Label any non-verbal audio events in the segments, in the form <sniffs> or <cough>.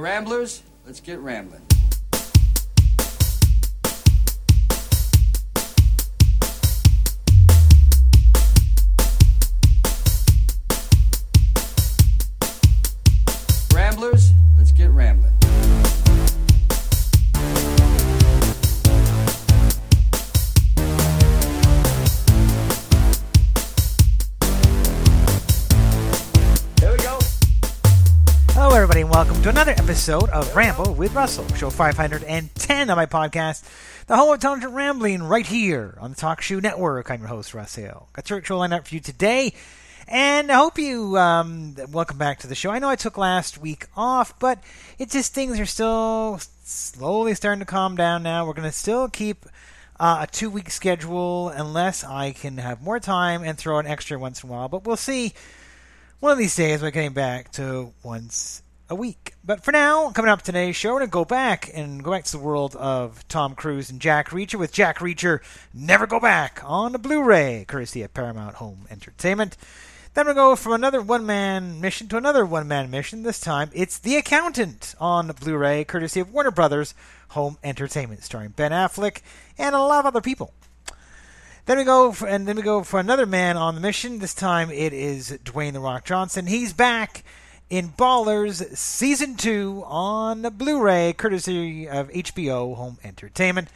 Ramblers, let's get rambling. Episode of Ramble with Russell, show 510 on my podcast, the of intelligent rambling, right here on the TalkShoe Network. I'm your host, Russ Hale. Got your show lined up for you today, and I hope you um, welcome back to the show. I know I took last week off, but it's just things are still slowly starting to calm down now. We're going to still keep uh, a two week schedule unless I can have more time and throw an extra once in a while, but we'll see one of these days we're getting back to once a week. But for now, coming up today's show, we're going to go back and go back to the world of Tom Cruise and Jack Reacher with Jack Reacher Never Go Back on the Blu-ray, courtesy of Paramount Home Entertainment. Then we'll go from another one-man mission to another one-man mission. This time, it's The Accountant on Blu-ray, courtesy of Warner Brothers Home Entertainment, starring Ben Affleck and a lot of other people. Then we go for, and then we go for another man on the mission. This time it is Dwayne the Rock Johnson. He's back in Ballers season two on Blu-ray, courtesy of HBO Home Entertainment.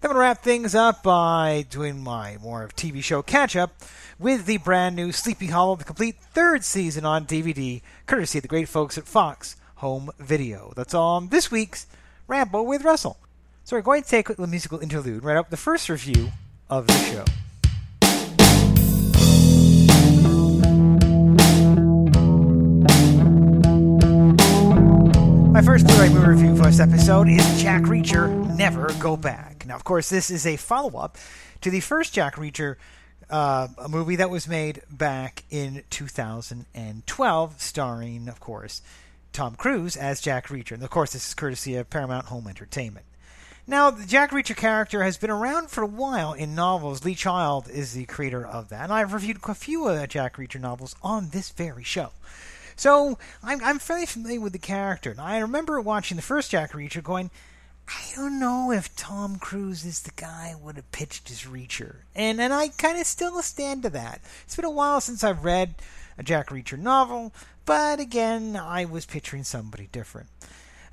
Then we'll wrap things up by doing my more of TV show catch-up with the brand new Sleepy Hollow, the complete third season on DVD, courtesy of the great folks at Fox Home Video. That's all on this week's Ramble with Russell. So we're going to take a musical interlude right up the first review of the show. My first Blu-ray movie review for this episode is Jack Reacher: Never Go Back. Now, of course, this is a follow-up to the first Jack Reacher uh, a movie that was made back in 2012, starring, of course, Tom Cruise as Jack Reacher. And of course, this is courtesy of Paramount Home Entertainment. Now, the Jack Reacher character has been around for a while in novels. Lee Child is the creator of that, and I've reviewed a few of the Jack Reacher novels on this very show. So I'm, I'm fairly familiar with the character. And I remember watching the first Jack Reacher going, I don't know if Tom Cruise is the guy who would have pitched his Reacher. And, and I kind of still stand to that. It's been a while since I've read a Jack Reacher novel, but again, I was picturing somebody different.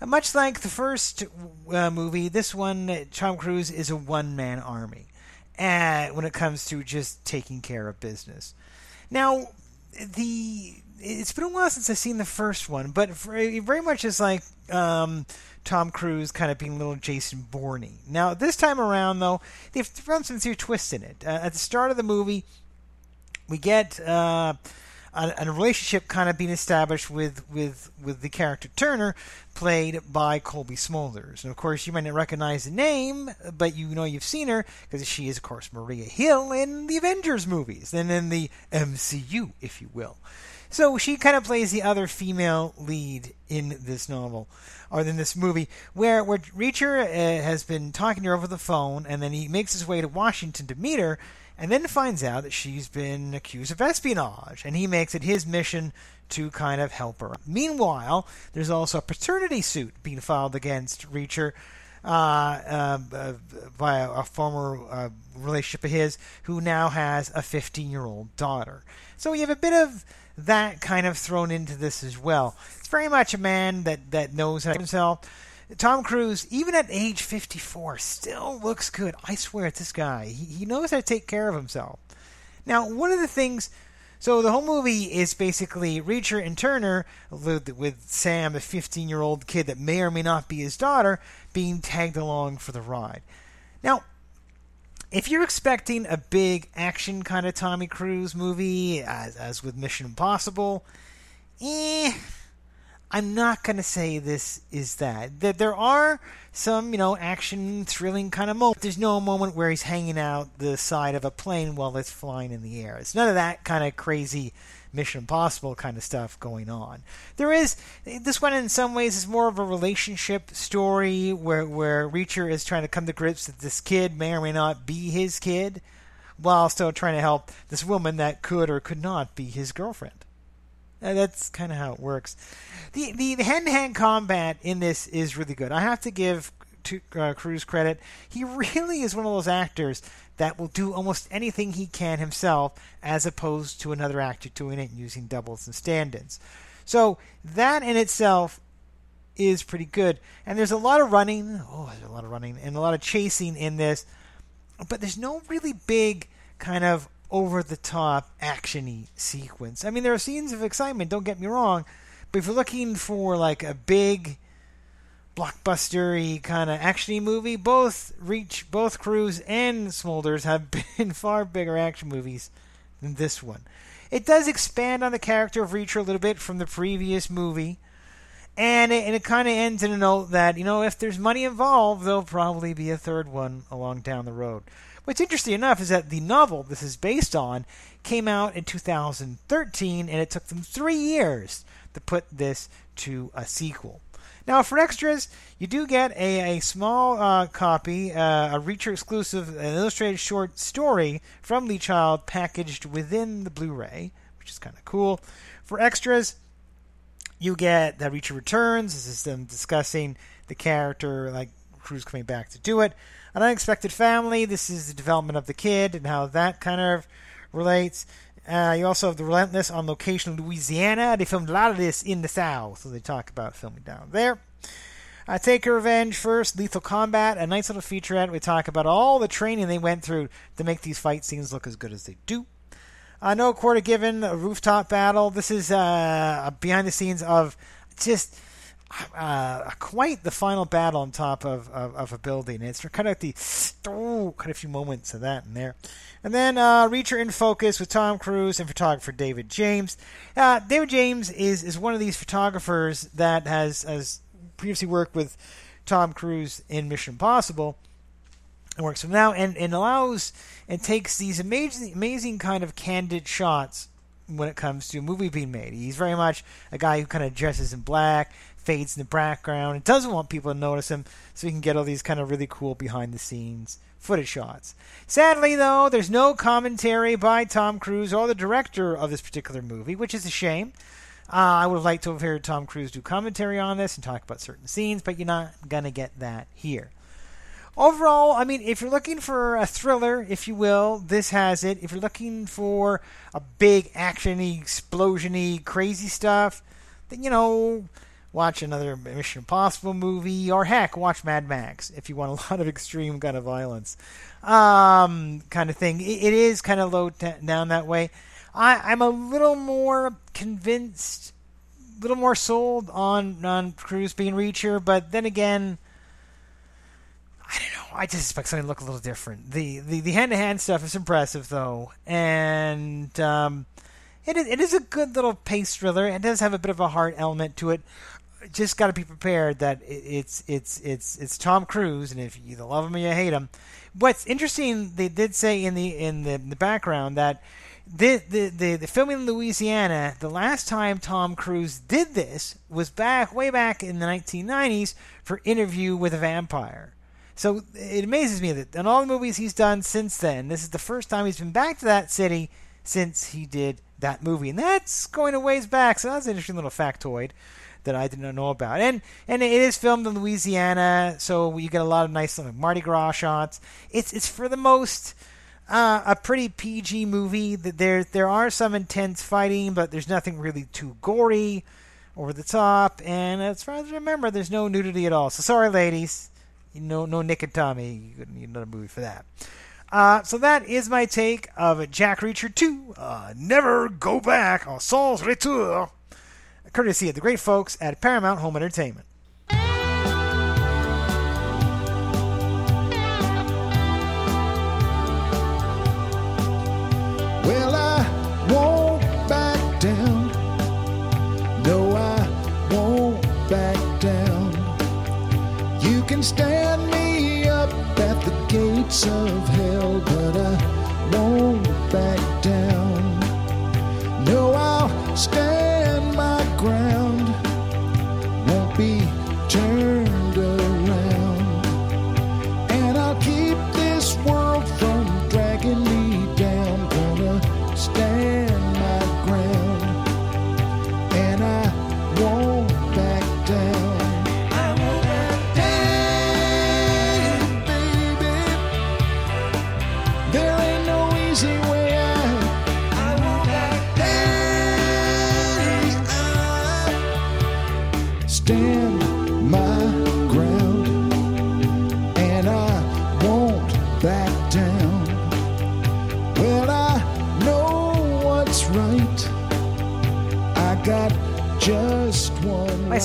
Uh, much like the first uh, movie, this one, Tom Cruise is a one man army uh, when it comes to just taking care of business. Now, the it's been a while since I've seen the first one, but very, very much is like um, Tom Cruise kind of being little Jason Bourne. Now, this time around, though, they've thrown some serious twists in it. Uh, at the start of the movie, we get uh, a, a, relationship kind of being established with, with, with the character Turner, played by Cobie Smulders. And of course, you might not recognize the name, but you know you've seen her because she is, of course, Maria Hill in the Avengers movies and in the MCU, if you will. So she kind of plays the other female lead in this novel, or in this movie, where where Reacher uh, has been talking to her over the phone, and then he makes his way to Washington to meet her, and then finds out that she's been accused of espionage, and he makes it his mission to kind of help her. Meanwhile, there's also a paternity suit being filed against Reacher. Uh, uh, by a, a former uh, relationship of his who now has a 15 year old daughter. So you have a bit of that kind of thrown into this as well. It's very much a man that, that knows himself. Tom Cruise, even at age 54, still looks good. I swear, it's this guy. He, he knows how to take care of himself. Now, one of the things. So the whole movie is basically Reacher and Turner with, Sam, the 15 year old kid that may or may not be his daughter, being tagged along for the ride. Now, if you're expecting a big action kind of Tommy Cruise movie, as, as with Mission Impossible, eh, I'm not going to say this is that. That there are some, you know, action, thrilling kind of moments. There's no moment where he's hanging out the side of a plane while it's flying in the air. It's none of that kind of crazy Mission Impossible kind of stuff going on. There is this one in some ways is more of a relationship story where where Reacher is trying to come to grips that this kid may or may not be his kid, while still trying to help this woman that could or could not be his girlfriend. Uh, that's kind of how it works. The, the the hand-to-hand combat in this is really good. I have to give to uh, Cruise credit. He really is one of those actors that will do almost anything he can himself, as opposed to another actor doing it using doubles and stand-ins. So that in itself is pretty good. And there's a lot of running. Oh, there's a lot of running and a lot of chasing in this, but there's no really big kind of over the top actiony sequence. I mean, there are scenes of excitement. Don't get me wrong, but if you're looking for like a big blockbustery kind of actiony movie, both Reach, both Cruise and Smulders have <laughs> been far bigger action movies than this one. It does expand on the character of Reacher a little bit from the previous movie. And it, and it kind of ends in a note that, you know, if there's money involved, there'll probably be a third one along down the road. What's interesting enough is that the novel this is based on came out in 2013, and it took them three years to put this to a sequel. Now, for extras, you do get a, a small uh, copy, uh, a Reacher exclusive, an illustrated short story from Lee Child packaged within the Blu ray, which is kind of cool. For extras, you get that Reacher Returns. This is them discussing the character, like Cruise coming back to do it. An Unexpected Family. This is the development of the kid and how that kind of relates. Uh, you also have The Relentless on location in Louisiana. They filmed a lot of this in the South, so they talk about filming down there. Uh, Take a Revenge first, Lethal Combat, a nice little featurette. We talk about all the training they went through to make these fight scenes look as good as they do. Uh, no quarter given, a rooftop battle. This is uh, behind the scenes of just uh, quite the final battle on top of, of, of, a building. It's kind of the oh, <sniffs> quite a few moments of that in there. And then uh, Reacher in Focus with Tom Cruise and photographer David James. Uh, David James is, is one of these photographers that has has previously worked with Tom Cruise in Mission Impossible and works him now and, and allows and takes these amazing amazing kind of candid shots when it comes to a movie being made. He's very much a guy who kind of dresses in black, fades in the background, and doesn't want people to notice him, so he can get all these kind of really cool behind the scenes footage shots. Sadly, though, there's no commentary by Tom Cruise or the director of this particular movie, which is a shame. Uh, I would have liked to have heard Tom Cruise do commentary on this and talk about certain scenes, but you're not going to get that here. Overall, I mean, if you're looking for a thriller, if you will, this has it. If you're looking for a big actiony, explosiony, crazy stuff, then you know, watch another Mission Impossible movie, or heck, watch Mad Max if you want a <laughs> lot of extreme kind of violence, um, kind of thing. it, it is kind of low t- down that way. I, I'm a little more convinced, a little more sold on on Cruise being Reacher, but then again I don't know. I just expect something to look a little different. The the, the hand-to-hand stuff is impressive, though, and um, it is, it is a good little pace thriller. It does have a bit of a heart element to it. Just got to be prepared that it's it's it's it's Tom Cruise, and if you either love him or you hate him. What's interesting, they did say in the in the, the background that the, the, the, the filming in Louisiana, the last time Tom Cruise did this was back way back in the 1990s for Interview with a Vampire. So it amazes me that in all the movies he's done since then, this is the first time he's been back to that city since he did that movie, and that's going a ways back. So that's an interesting little factoid that I didn't know about. And and it is filmed in Louisiana, so you get a lot of nice like, Mardi Gras shots. It's it's for the most uh, a pretty PG movie. There there are some intense fighting, but there's nothing really too gory, over the top. And as far as I remember, there's no nudity at all. So sorry, ladies no no Nick and Tommy. You need another movie for that. Uh, so that is my take of Jack Reacher 2. Uh, Never Go Back Sans Retour. Courtesy of the great folks at Paramount Home Entertainment.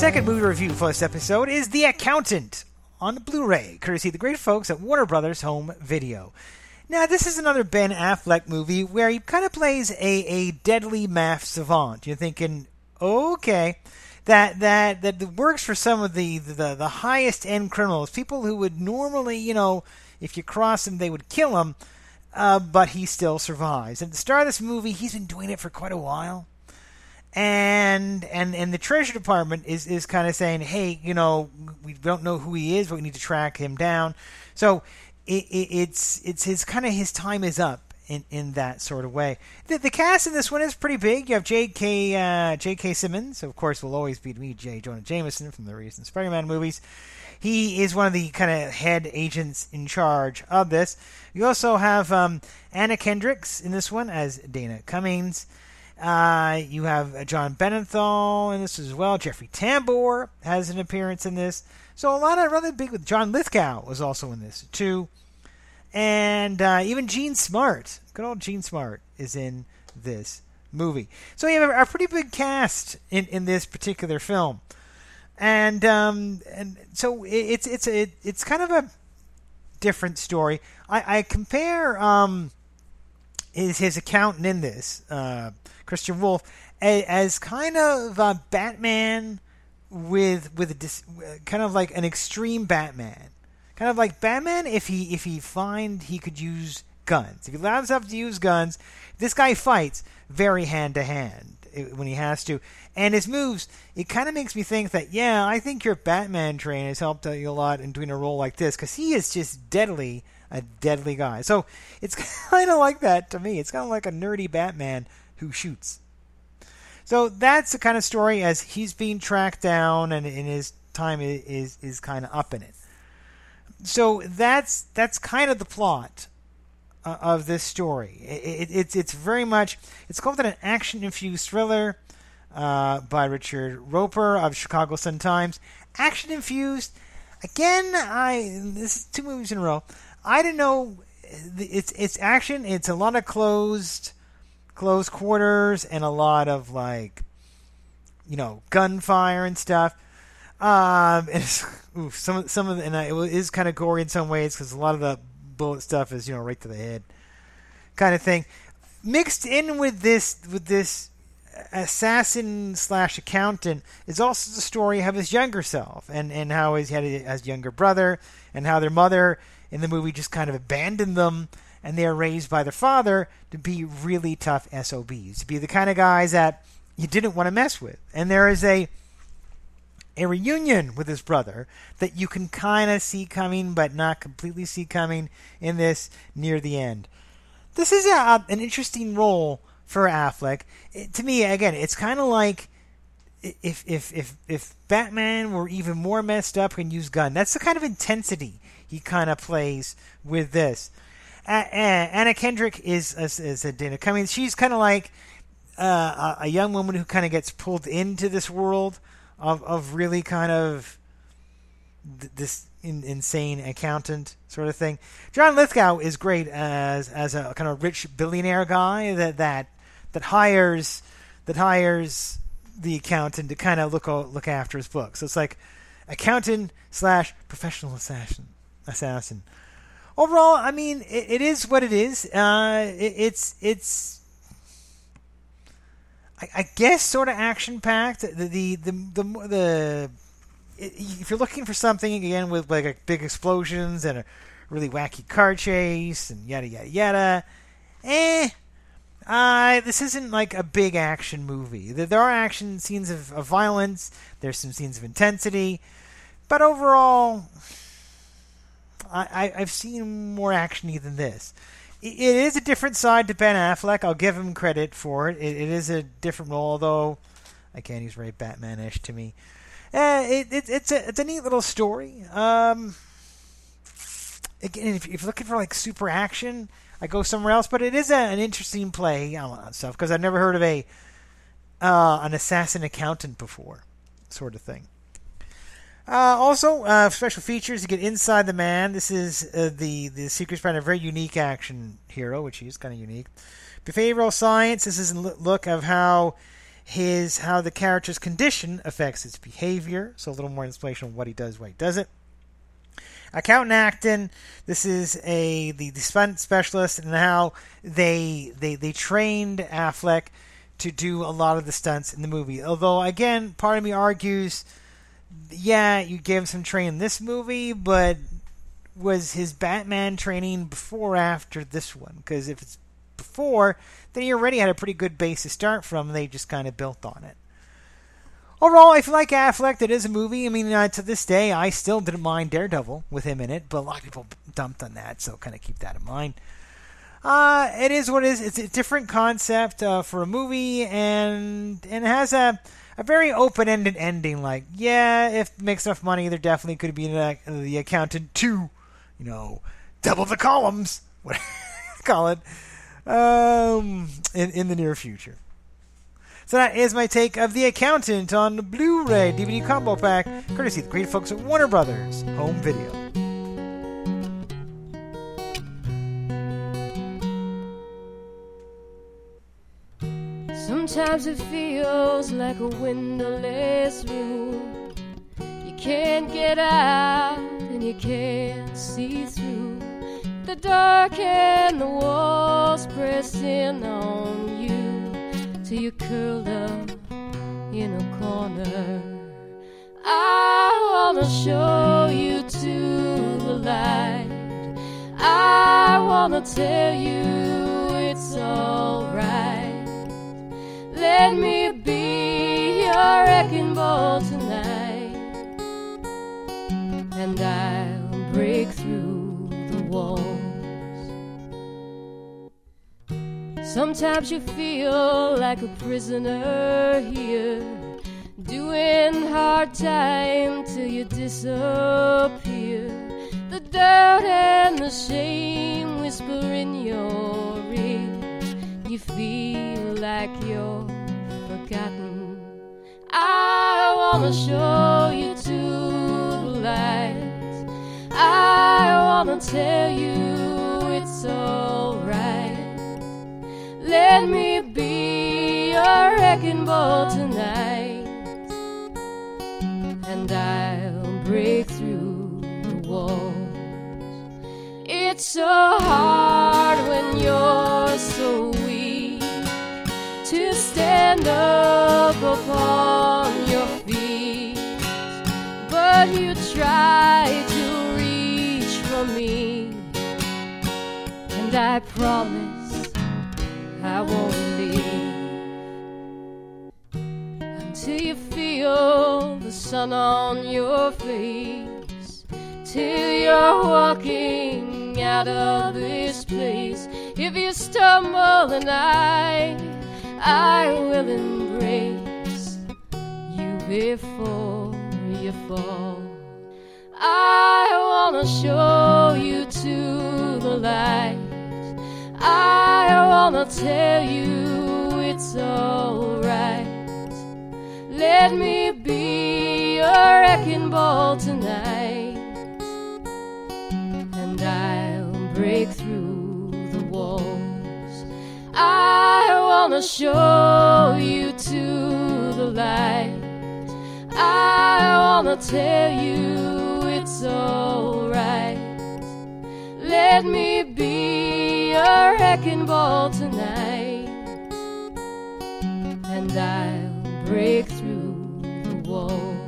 Second movie review for this episode is The Accountant on Blu-ray, courtesy of the great folks at Warner Brothers Home Video. Now, this is another Ben Affleck movie where he kind of plays a, a deadly math savant. You're thinking, okay, that that that works for some of the the, the highest end criminals, people who would normally, you know, if you cross them, they would kill him. Uh, but he still survives. At the start of this movie, he's been doing it for quite a while and and and the treasury department is is kind of saying, hey, you know, we don't know who he is, but we need to track him down. So it, it, it's it's his kind of his time is up in in that sort of way. The, the cast in this one is pretty big. You have J.K. Uh, J.K. Simmons, of course, will always be me, J. Jonah Jameson from the recent Spider-Man movies. He is one of the kind of head agents in charge of this. You also have um, Anna Kendricks in this one as Dana Cummings. Uh, you have Jon Bernthal in this as well. Jeffrey Tambor has an appearance in this. So a lot of rather big John Lithgow was also in this too, and uh, even Jean Smart, good old Jean Smart, is in this movie. So you have a, pretty big cast in, in this particular film, and um, and so it, it's it's a, it's kind of a different story. I, I compare um, his his accountant in this. Uh, Christian Wolff as, as kind of uh, Batman with with dis, kind of like an extreme Batman, kind of like Batman if he if he find he could use guns, if he allows himself to use guns, this guy fights very hand to hand when he has to, and his moves. It kind of makes me think that yeah, I think your Batman train has helped you a lot in doing a role like this because he is just deadly a deadly guy. So it's <laughs> kind of like that to me. It's kind of like a nerdy Batman who shoots. So that's the kind of story as he's being tracked down and, and his time is is, is kind of up in it. So that's that's kind of the plot uh, of this story. It, it, it's it's very much it's called an action infused thriller uh, by Richard Roeper of Chicago Sun Times. Action infused. Again, I this is two movies in a row. I don't know. It's it's action. It's a lot of closed close quarters and a lot of like you know gunfire and stuff. Um, and <laughs> oof, some some of the, and it is kind of gory in some ways because a lot of the bullet stuff is you know right to the head, kind of thing. Mixed in with this with this assassin slash accountant is also the story of his younger self and and how he had a, his younger brother and how their mother in the movie just kind of abandoned them and they are raised by their father to be really tough SOBs, to be the kind of guys that you didn't want to mess with. And there is a a reunion with his brother that you can kind of see coming, but not completely see coming in this near the end. This is a, an interesting role for Affleck. It, to me, again, it's kind of like if if if if Batman were even more messed up and used gun. That's the kind of intensity he kind of plays with this. Anna Kendrick is, is, is a Dana Cummings. She's kind of like uh, a young woman who kind of gets pulled into this world of, of really kind of this in, insane accountant sort of thing. John Lithgow is great as as a kind of rich billionaire guy that that that hires that hires the accountant to kind of look look after his books. So it's like accountant slash professional assassin assassin overall, I mean, it, it is what it is. Uh, it, it's it's I, I guess sort of action packed. The the the the, the i- if you're looking for something again with like a big explosions and a really wacky car chase and yada yada yada, eh. Uh, this isn't like a big action movie. There are action scenes of, of violence. There's some scenes of intensity, but overall, I, I've seen more actiony than this. I- It is a different side to Ben Affleck. I'll give him credit for it. It, it is a different role, although I can't. He's very Batman-ish to me. Uh, it, it, it's a it's a neat little story. Um, again, if, if you're looking for like super action, I go somewhere else. But it is a, an interesting play on stuff because I've never heard of a uh, an assassin accountant before, sort of thing. Uh, also, uh, special features: you get inside the man. This is uh, the the Secret Spider, a very unique action hero, which is kind of unique. Behavioral science. This is a look of how his how the character's condition affects its behavior. So a little more explanation on what he does, why he does it. Accountant Acton. This is a the, the stunt specialist and how they they they trained Affleck to do a lot of the stunts in the movie. Although again, part of me argues, yeah, you gave him some training in this movie, but was his Batman training before or after this one? Because if it's before, then he already had a pretty good base to start from. And they just kind of built on it. Overall, if you like Affleck, it is a movie. I mean, uh, to this day, I still didn't mind Daredevil with him in it, but a lot of people dumped on that, so kind of keep that in mind. Uh, it is what it is. It's a different concept uh, for a movie, and and it has a a very open-ended ending. Like, yeah, if makes enough money, there definitely could be an, uh, the accountant two, you know, double the columns, <laughs> what call it, um, in in the near future. So that is my take of The Accountant on the Blu-ray DVD combo pack, courtesy of the great folks at Warner Brothers Home Video. Sometimes it feels like a windowless room. You can't get out and you can't see through. The dark and the walls press in on you till you're curled up in a corner. I wanna show you to the light. I wanna tell you it's alright. Let me be your wrecking ball tonight, and I'll break through the walls. Sometimes you feel like a prisoner here, doing hard time till you disappear. The doubt and the shame whisper in your ear. You feel like you're forgotten. I wanna show you to the light. I wanna tell you it's alright. Let me be your wrecking ball tonight, and I'll break through the walls. It's so hard when you're so stand up upon your feet, but you try to reach for me, and I promise I won't leave. Until you feel the sun on your face, till you're walking out of this place. If you stumble and I, I will embrace you before you fall. I wanna show you to the light. I wanna tell you it's alright. Let me be your wrecking ball tonight, and I'll break through the walls. I wanna show you to the light. I wanna tell you it's alright. Let me be your wrecking ball tonight, and I'll break through the walls.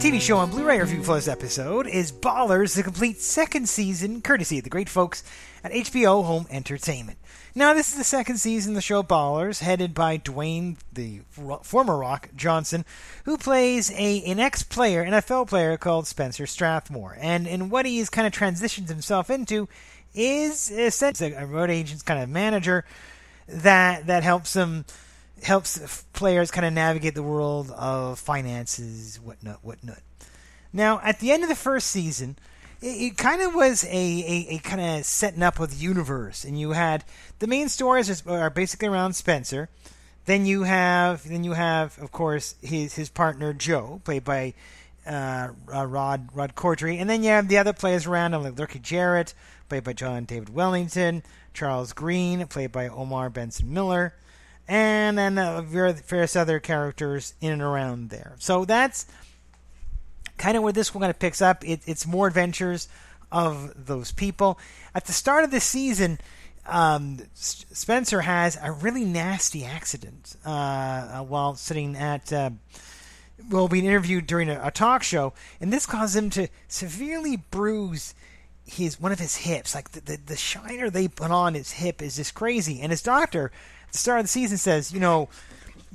TV show on Blu-ray review for this episode is Ballers, the complete second season, courtesy of the great folks at HBO Home Entertainment. Now, this is the second season of the show Ballers, headed by Dwayne, the former Rock Johnson, who plays a an ex-player, NFL player called Spencer Strathmore. And in what he's kind of transitioned himself into is essentially a road agent's kind of manager that that helps him helps players kind of navigate the world of finances, whatnot, whatnot. Now, at the end of the first season, it, it kind of was a, a, a kind of setting up of the universe, and you had the main stories are basically around Spencer. Then you have then you have of course his his partner Joe, played by uh, uh Rob Rob Corddry, and then you have the other players around him like Lurky Jarrett, played by John David Wellington, Charles Green, played by Omar Benson Miller and then uh, various other characters in and around there. So that's kind of where this one kind of picks up. It, it's more adventures of those people. At the start of the season, um, Spencer has a really nasty accident uh, uh, while sitting at. Uh, well, being interviewed during a, a, talk show, and this caused him to severely bruise his one of his hips. Like the, the, the shiner they put on his hip is just crazy. And his doctor the start of the season says, you know,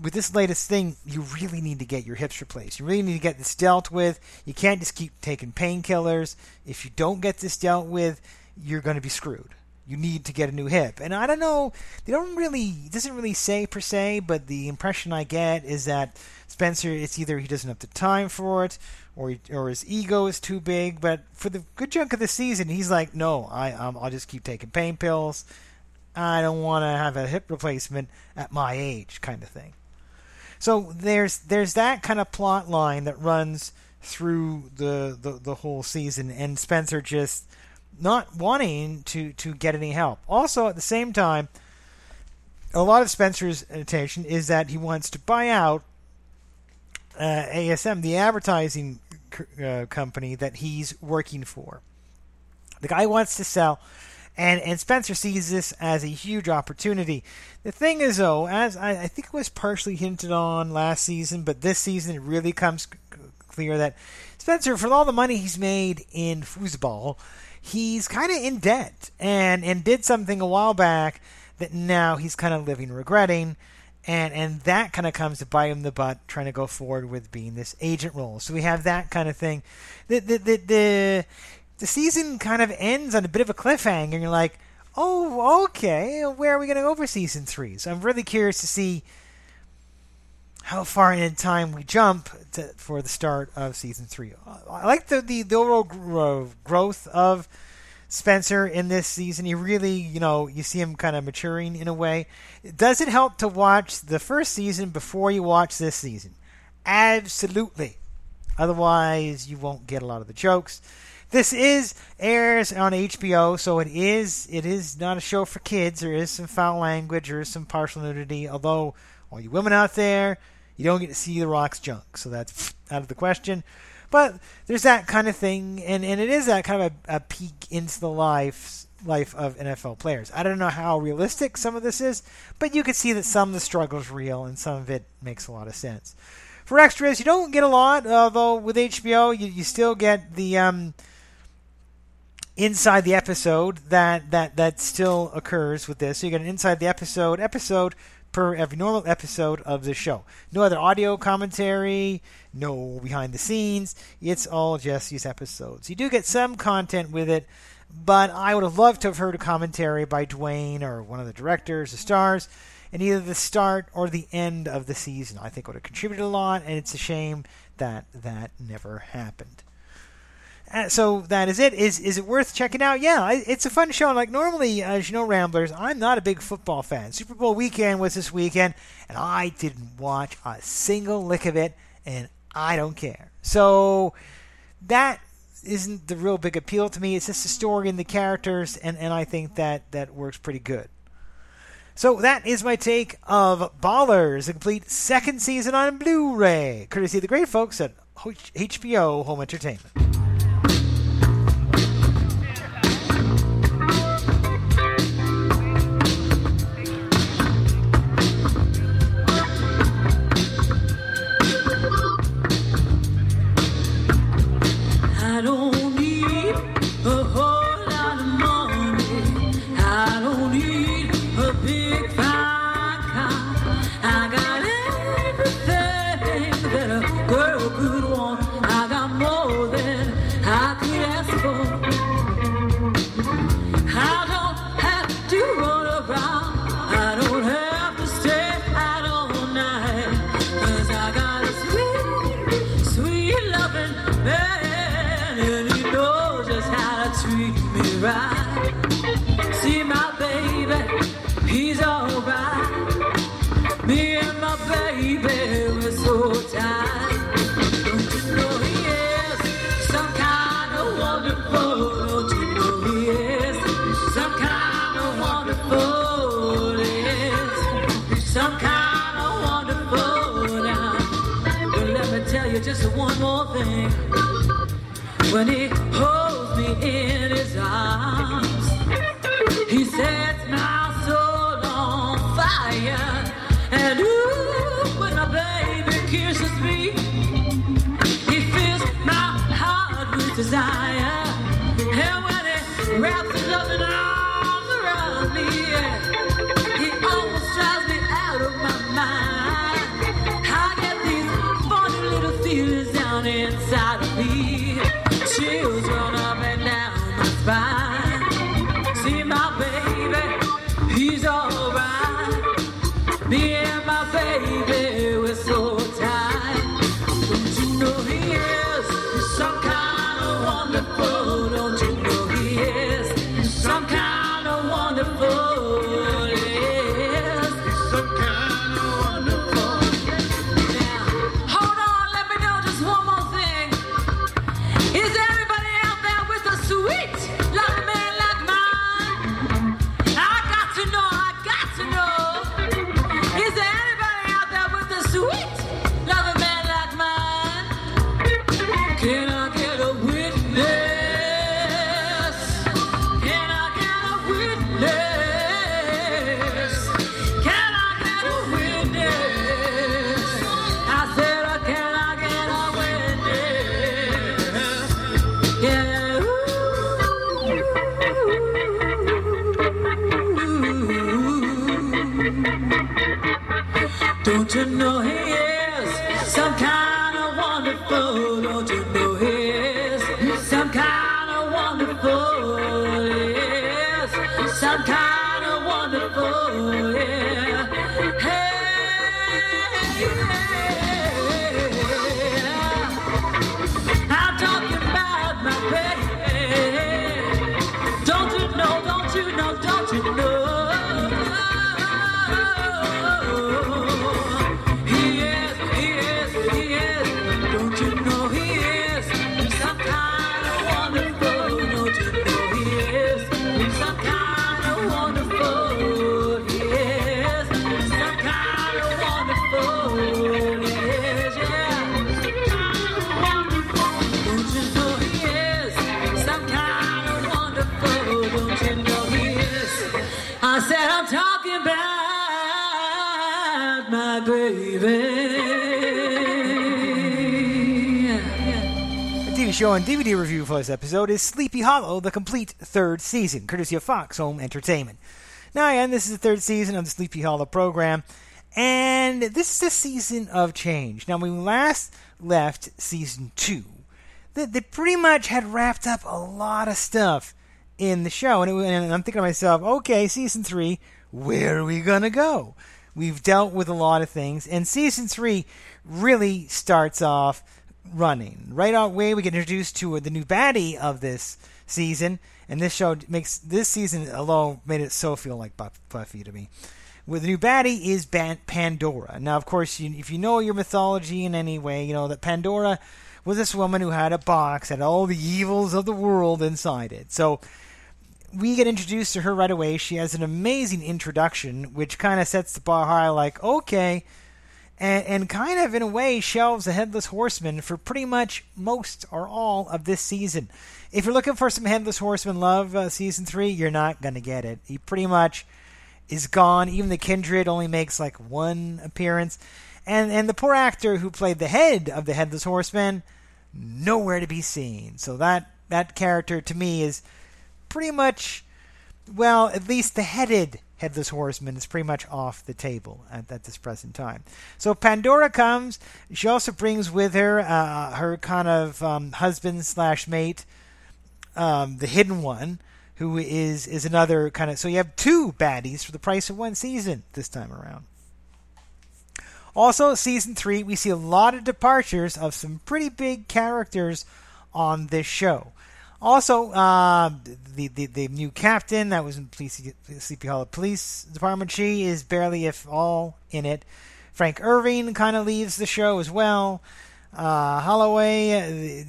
with this latest thing, you really need to get your hips replaced. You really need to get this dealt with. You can't just keep taking painkillers. If you don't get this dealt with, you're going to be screwed. You need to get a new hip. And I don't know, they don't really, it doesn't really say per se, but the impression I get is that Spencer, it's either he doesn't have the time for it, or or his ego is too big. But for the good chunk of the season, he's like, no, I um, I'll just keep taking pain pills. I don't want to have a hip replacement at my age, kind of thing. So there's there's that kind of plot line that runs through the, the, the whole season, and Spencer just not wanting to, to get any help. Also, at the same time, a lot of Spencer's attention is that he wants to buy out uh, ASM, the advertising uh, company that he's working for. The guy wants to sell and and Spencer sees this as a huge opportunity. The thing is, though, as I, I think it was partially hinted on last season, but this season it really comes clear that Spencer, for all the money he's made in foosball, he's kind of in debt, and and did something a while back that now he's kind of living regretting. And, and that kind of comes to bite him the butt trying to go forward with being this agent role. So we have that kind of thing. The, the, the, the the season kind of ends on a bit of a cliffhanger, and you're like, oh, okay, where are we going to go for season three? So I'm really curious to see how far in time we jump to, for the start of season three. I like the, the, the overall uh, growth of Spencer in this season. He really, you know, you see him kind of maturing in a way. Does it help to watch the first season before you watch this season? Absolutely. Otherwise, you won't get a lot of the jokes. This is airs on HBO, so it is it is not a show for kids. There is some foul language, there is some partial nudity. Although all you women out there, you don't get to see the Rock's junk, so that's <sniffs> out of the question. But there's that kind of thing, and, and it is that kind of a, a peek into the life life of NFL players. I don't know how realistic some of this is, but you could see that some of the struggle is real, and some of it makes a lot of sense. For extras, you don't get a lot, although with HBO, you, you still get the um, inside the episode that that that still occurs with this. So you get an inside the episode episode per every normal episode of the show. No other audio commentary, no behind the scenes. It's all just these episodes. You do get some content with it, but I would have loved to have heard a commentary by Dwayne or one of the directors, the stars, in either the start or the end of the season. I think would have contributed a lot, and it's a shame that that never happened. Uh, so that is it. Is is it worth checking out? Yeah, it's a fun show. Like normally, as you know, Ramblers, I'm not a big football fan. Super Bowl weekend was this weekend, and I didn't watch a single lick of it, and I don't care. So that isn't the real big appeal to me. It's just the story and the characters, and, and I think that that works pretty good. So that is my take of Ballers, a complete second season on Blu-ray, courtesy of the great folks at HBO Home Entertainment. When he holds me in his arms, he sets Don't know he show and DVD review for this episode is Sleepy Hollow, the complete third season, courtesy of Fox Home Entertainment. Now, again, this is the third season of the Sleepy Hollow program, and this is a season of change. Now, when we last left season two, they, they pretty much had wrapped up a lot of stuff in the show, and, it, and I'm thinking to myself, okay, season three, where are we gonna go? We've dealt with a lot of things, and season three really starts off running. Right away, we get introduced to the new baddie of this season, and this show makes this season alone made it so feel like Buff- Buffy to me. With the new baddie is Pandora. Now, of course, you, if you know your mythology in any way, you know that Pandora was this woman who had a box had all the evils of the world inside it. So we get introduced to her right away. She has an amazing introduction, which kind of sets the bar high, like, okay, and, and kind of in a way shelves the Headless Horseman for pretty much most or all of this season. If you're looking for some Headless Horseman love, uh, season three, you're not going to get it. He pretty much is gone. Even the Kindred only makes like one appearance. And, and the poor actor who played the head of the Headless Horseman, nowhere to be seen. So that, that character to me is pretty much, well, at least the headed headless horseman is pretty much off the table at, at this present time. So Pandora comes. She also brings with her uh, her kind of um, husband slash mate, um, the hidden one, who is is another kind of. So you have two baddies for the price of one season this time around. Also, season three, we see a lot of departures of some pretty big characters on this show. Also, uh, the, the the new captain that was in Police, Sleepy Hollow Police Department, she is barely, if all, in it. Frank Irving kind of leaves the show as well. Uh, Holloway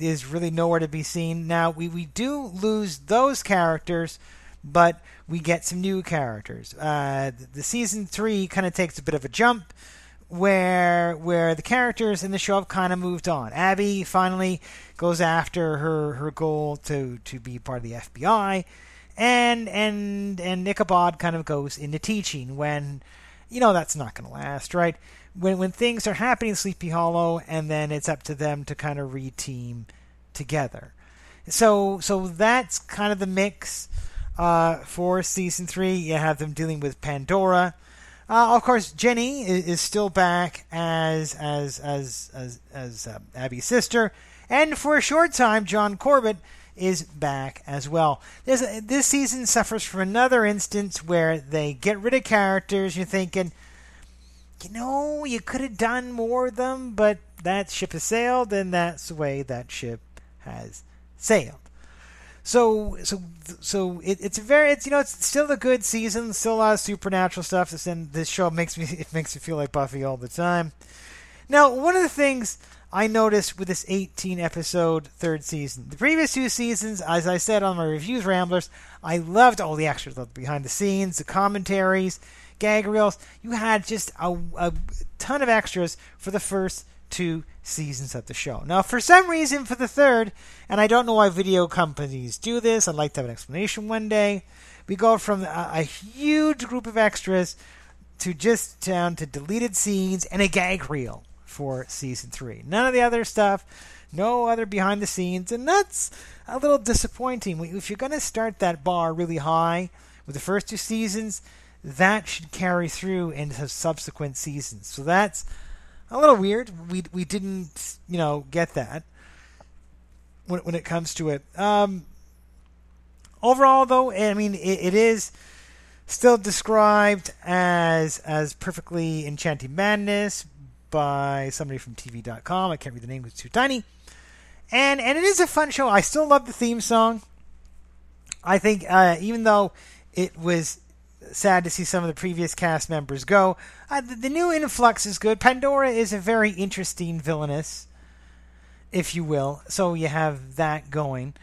is really nowhere to be seen. Now, we, we do lose those characters, but we get some new characters. Uh, the season three kind of takes a bit of a jump where where the characters in the show have kind of moved on. Abbie finally goes after her, her goal to, to be part of the FBI, and and and Ichabod kind of goes into teaching when you know that's not going to last, right? When when things are happening in Sleepy Hollow, and then it's up to them to kind of reteam together. So so that's kind of the mix uh, for season three. You have them dealing with Pandora. Uh, of course, Jenny is, is, still back as as as as, as uh, Abbie's sister, and for a short time, Joe Corbin is back as well. A, this season suffers from another instance where they get rid of characters. You're thinking, you know, you could have done more of them, but that ship has sailed, and that's the way that ship has sailed. So, so, so it, it's very, it's you know, it's still a good season. Still a lot of supernatural stuff. This in this show makes me, it makes me feel like Buffy all the time. Now, one of the things I noticed with this 18 episode third season, the previous two seasons, as I said on my reviews, Ramblers, I loved all the extras, the behind the scenes, the commentaries, gag reels. You had just a, a ton of extras for the first two seasons of the show. Now, for some reason, for the third, and I don't know why video companies do this, I'd like to have an explanation one day. We go from a, a huge group of extras to just down to deleted scenes and a gag reel for season three. None of the other stuff, no other behind the scenes, and that's a little disappointing. If you're going to start that bar really high with the first two seasons, that should carry through into subsequent seasons. So that's a little weird. We we didn't you know get that when when it comes to it. Um, overall, though, I mean it, it is still described as as perfectly enchanting madness by somebody from TV.com. I can't read the name; it's too tiny. And and it is a fun show. I still love the theme song. I think uh, even though it was sad to see some of the previous cast members go. Uh, the, the, new influx is good. Pandora is a very interesting villainess, if you will. So you have that going,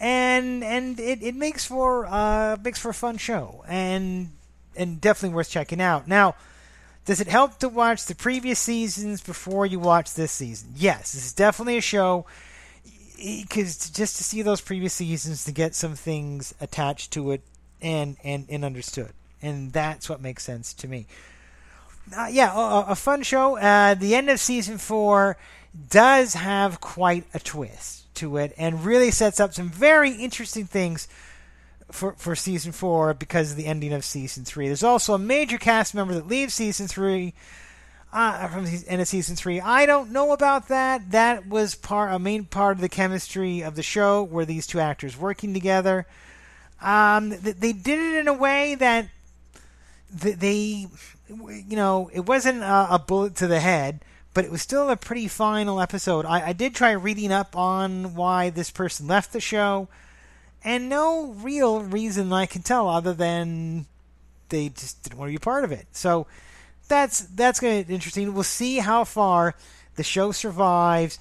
and and it, it makes for uh makes for a fun show, and and definitely worth checking out. Now, does it help to watch the previous seasons before you watch this season? Yes, this is definitely a show because just to see those previous seasons to get some things attached to it and and and understood, and that's what makes sense to me. Uh, yeah, a, a, fun show. Uh, the end of season four does have quite a twist to it, and really sets up some very interesting things for for season four because of the ending of season three. There's also a major cast member that leaves season three. Uh, from the end of season three, I don't know about that. That was part a main part of the chemistry of the show, were these two actors working together. Um, they did it in a way that they, you know, it wasn't a, a, bullet to the head, but it was still a pretty final episode. I, I did try reading up on why this person left the show, and no real reason I can tell other than they just didn't want to be part of it. So that's that's going to be interesting. We'll see how far the show survives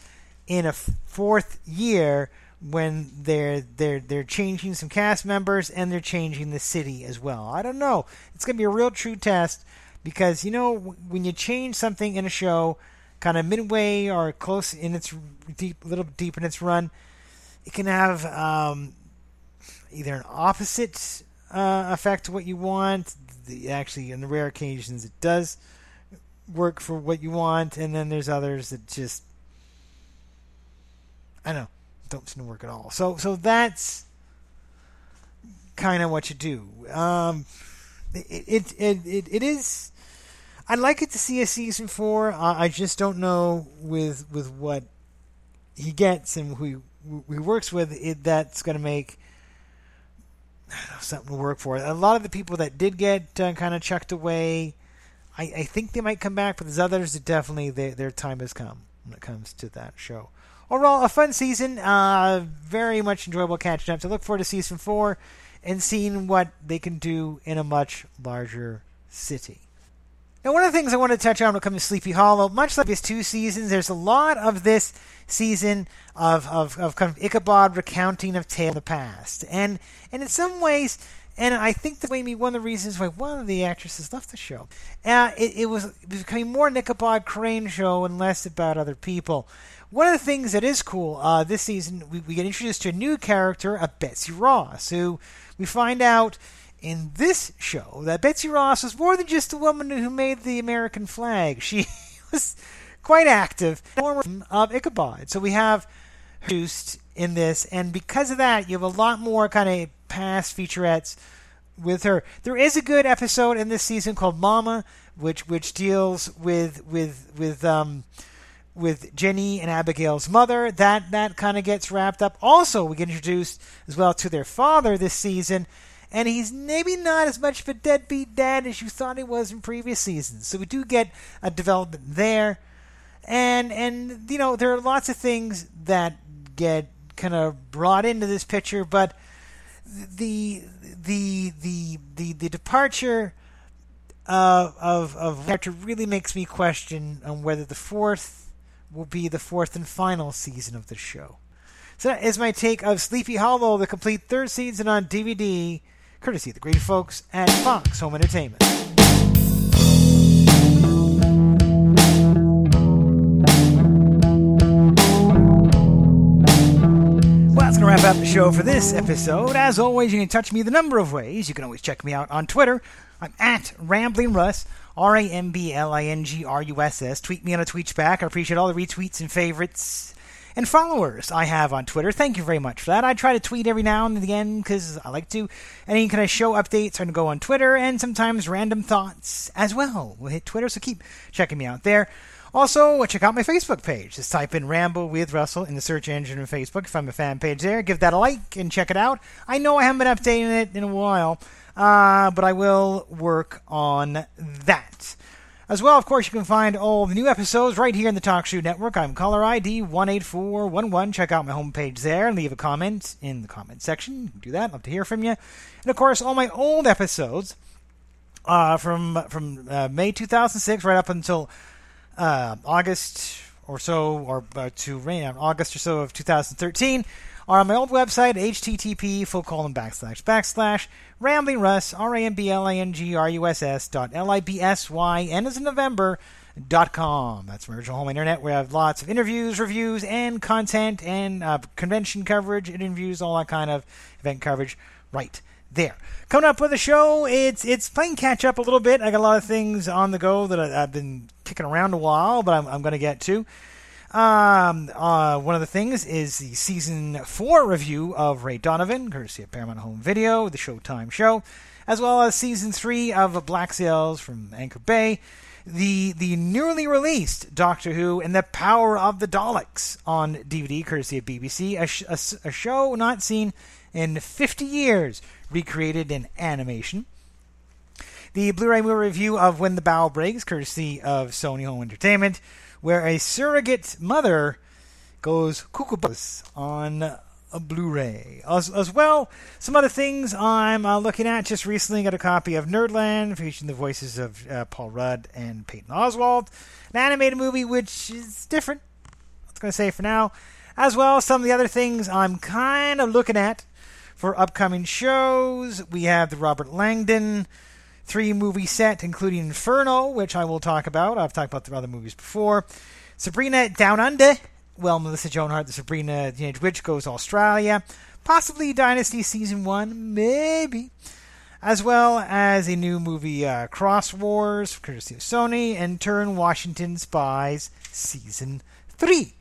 in a fourth year when they're they're they're changing some cast members and they're changing the city as well. I don't know. It's going to be a real true test because you know when you change something in a show, kind of midway or close in its deep, little deep in its run, it can have um, either an opposite uh, effect to what you want. The, actually, in the rare occasions, it does work for what you want, and then there's others that just I don't know don't seem to work at all. So so that's kind of what you do. Um, it, it it it is. I'd like it to see a season four. I just don't know with with what he gets and who he, he works with. It, that's going to make know, something to work for. A lot of the people that did get uh, kind of chucked away, I, I think they might come back, but there's others that definitely they, their time has come when it comes to that show. Overall, a fun season. Uh, very much enjoyable catching up. So look forward to season four and seeing what they can do in a much larger city. Now, one of the things I want to touch on when it comes to Sleepy Hollow, much like his two seasons, there's a lot of this season of, of, of kind of Ichabod recounting of tale of the past. And, and in some ways, and I think that maybe one of the reasons why one of the actresses left the show, uh, it, it, was, becoming more an Ichabod Crane show and less about other people. One of the things that is cool uh, this season, we, we get introduced to a new character, a Betsy Ross, who we find out in this show that Betsy Ross was more than just a woman who made the American flag. <laughs> She was quite active former of Ichabod. So we have introduced in this, and because of that, you have a lot more kind of past featurettes with her. There is a good episode in this season called Mama, which which deals with with with um with Jenny and Abigail's mother. That that kind of gets wrapped up. Also, we get introduced as well to their father this season, and he's maybe not as much of a deadbeat dad as you thought he was in previous seasons. So we do get a development there, and and you know there are lots of things that get kind of brought into this picture, but the the the the the departure uh, of of character really makes me question on whether the fourth will be the fourth and final season of the show. So that is my take of Sleepy Hollow, the complete third season on DVD, courtesy of the great folks at Fox Home Entertainment. Wrap up the show for this episode. As always, you can touch me the number of ways. You can always check me out on Twitter. I'm at Rambling Russ, R A M B L I N G R U S S. Tweet me on a tweet back. I appreciate all the retweets and favorites and followers I have on Twitter. Thank you very much for that. I try to tweet every now and again because I like to. Any kind of show updates are going to go on Twitter and sometimes random thoughts as well We'll hit Twitter, so keep checking me out there. Also, check out my Facebook page. Just type in Ramble with Russell in the search engine of Facebook if I'm a fan page there. Give that a like and check it out. I know I haven't been updating it in a while, uh, but I will work on that. As well, of course, you can find all the new episodes right here in the TalkShoe Network. I'm caller ID 18411. Check out my homepage there and leave a comment in the comment section. Do that. Love to hear from you. And of course, all my old episodes uh, from from uh, May 2006 right up until uh, August or so, or uh, to uh, August or so of 2013, are on my old website, http full colon backslash backslash rambling russ dot l i b s y n as in November dot com. That's my original home internet. We have lots of interviews, reviews, and content, and uh, convention coverage, interviews, all that kind of event coverage right there. Coming up with the show, it's it's playing catch up a little bit. I got a lot of things on the go that I, have been kicking around a while, but I'm, I'm going to get to. Um, uh, one of the things is the season four review of Ray Donovan, courtesy of Paramount Home Video, the Showtime show, as well as season three of Black Sails from Anchor Bay, the the newly released Doctor Who and the Power of the Daleks on DVD, courtesy of BBC, a, sh- a, a show not seen in 50 years, recreated in animation. The Blu-ray movie review of When the Bow Breaks, courtesy of Sony Home Entertainment where a surrogate mother goes cuckoo on a Blu-ray. As, as well, some other things I'm uh, looking at. Just recently got a copy of Nerdland, featuring the voices of uh, Paul Rudd and Patton Oswalt. An animated movie which is different. That's going to say for now. As well, some of the other things I'm kind of looking at for upcoming shows. We have the Robert Langdon three movie set, including Inferno, which I will talk about. I've talked about the other movies before. Sabrina Down Under. Well, Melissa Joan Hart, the Sabrina Teenage Witch, goes to Australia. Possibly Dynasty Season 1, maybe. As well as a new movie, uh, Cross Wars, courtesy of Sony, and Turn Washington Spies Season 3.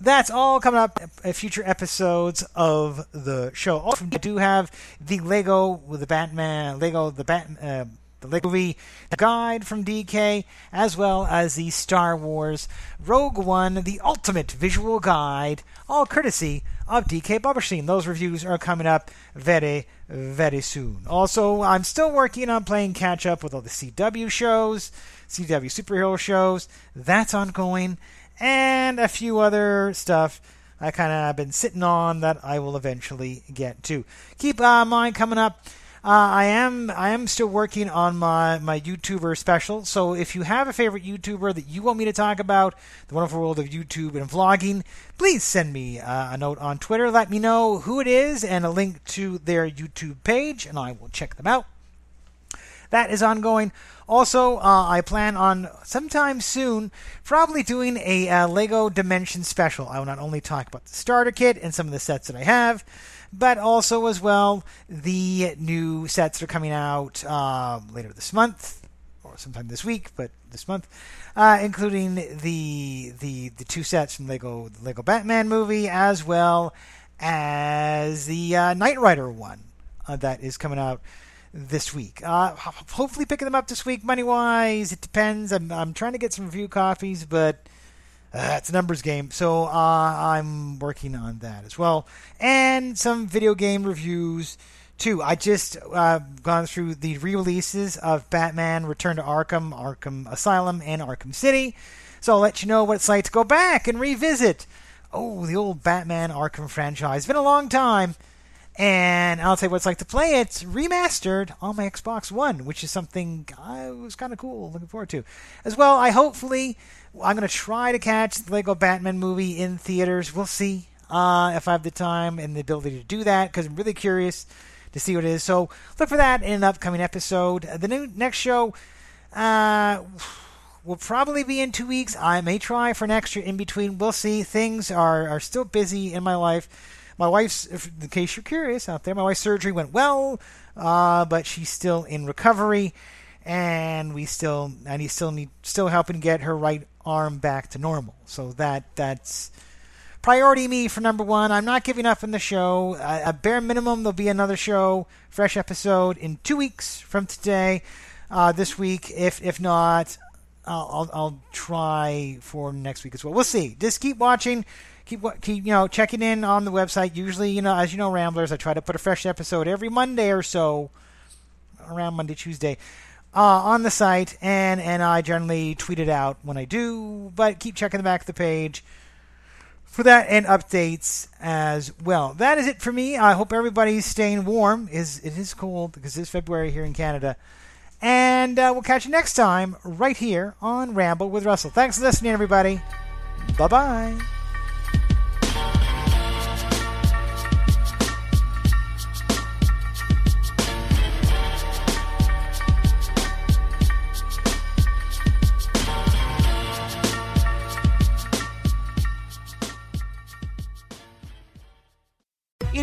That's all coming up in future episodes of the show. Also, I do have the Lego with the Batman, Lego the Bat, uh, the Lego movie guide from DK, as well as the Star Wars Rogue One, the ultimate visual guide, all courtesy of DK Publishing. Those reviews are coming up very, very soon. Also, I'm still working on playing catch up with all the CW shows, CW superhero shows. That's ongoing and a few other stuff I kind of been sitting on that I will eventually get to. Keep uh, mine coming up. Uh, I am I am still working on my, my YouTuber special. So if you have a favorite YouTuber that you want me to talk about, the wonderful world of YouTube and vlogging, please send me uh, a note on Twitter. Let me know who it is and a link to their YouTube page, and I will check them out. That is ongoing. Also, uh, I plan on sometime soon probably doing a uh, Lego Dimension special. I will not only talk about the starter kit and some of the sets that I have, but also as well the new sets that are coming out uh, later this month or sometime this week, but this month, uh, including the the the two sets from Lego the Lego Batman movie as well as the uh, Knight Rider one uh, that is coming out this week. Uh, hopefully, picking them up this week. Money wise, it depends. I'm I'm trying to get some review copies, but uh, it's a numbers game, so uh, I'm working on that as well, and some video game reviews too. I just uh, gone through the re-releases of Batman: Return to Arkham, Arkham Asylum, and Arkham City. So I'll let you know what it's like to go back and revisit. Oh, the old Batman Arkham franchise. It's been a long time. And I'll tell you what it's like to play it remastered on my Xbox One, which is something I was kind of cool, looking forward to. As well, I hopefully I'm going to try to catch the Lego Batman movie in theaters. We'll see uh, if I have the time and the ability to do that because I'm really curious to see what it is. So look for that in an upcoming episode. The new next show uh, will probably be in two weeks. I may try for an extra in between. We'll see. Things are, are still busy in my life. My wife's, if, in case you're curious out there, my wife's surgery went well, uh, but she's still in recovery, and we still and he's still need still helping get her right arm back to normal. So that that's priority me for number one. I'm not giving up on the show. Uh, a bare minimum, there'll be another show, fresh episode in two weeks from today. Uh, this week, if if not, I'll, I'll, I'll try for next week as well. We'll see. Just keep watching. Keep, keep you know checking in on the website. Usually, you know, as you know, Ramblers, I try to put a fresh episode every Monday or so, around Monday, Tuesday, uh, on the site, and and I generally tweet it out when I do. But keep checking the back of the page for that and updates as well. That is it for me. I hope everybody's staying warm. is It is cold because it's February here in Canada. And uh, we'll catch you next time right here on Ramble with Russell. Thanks for listening, everybody. Bye bye.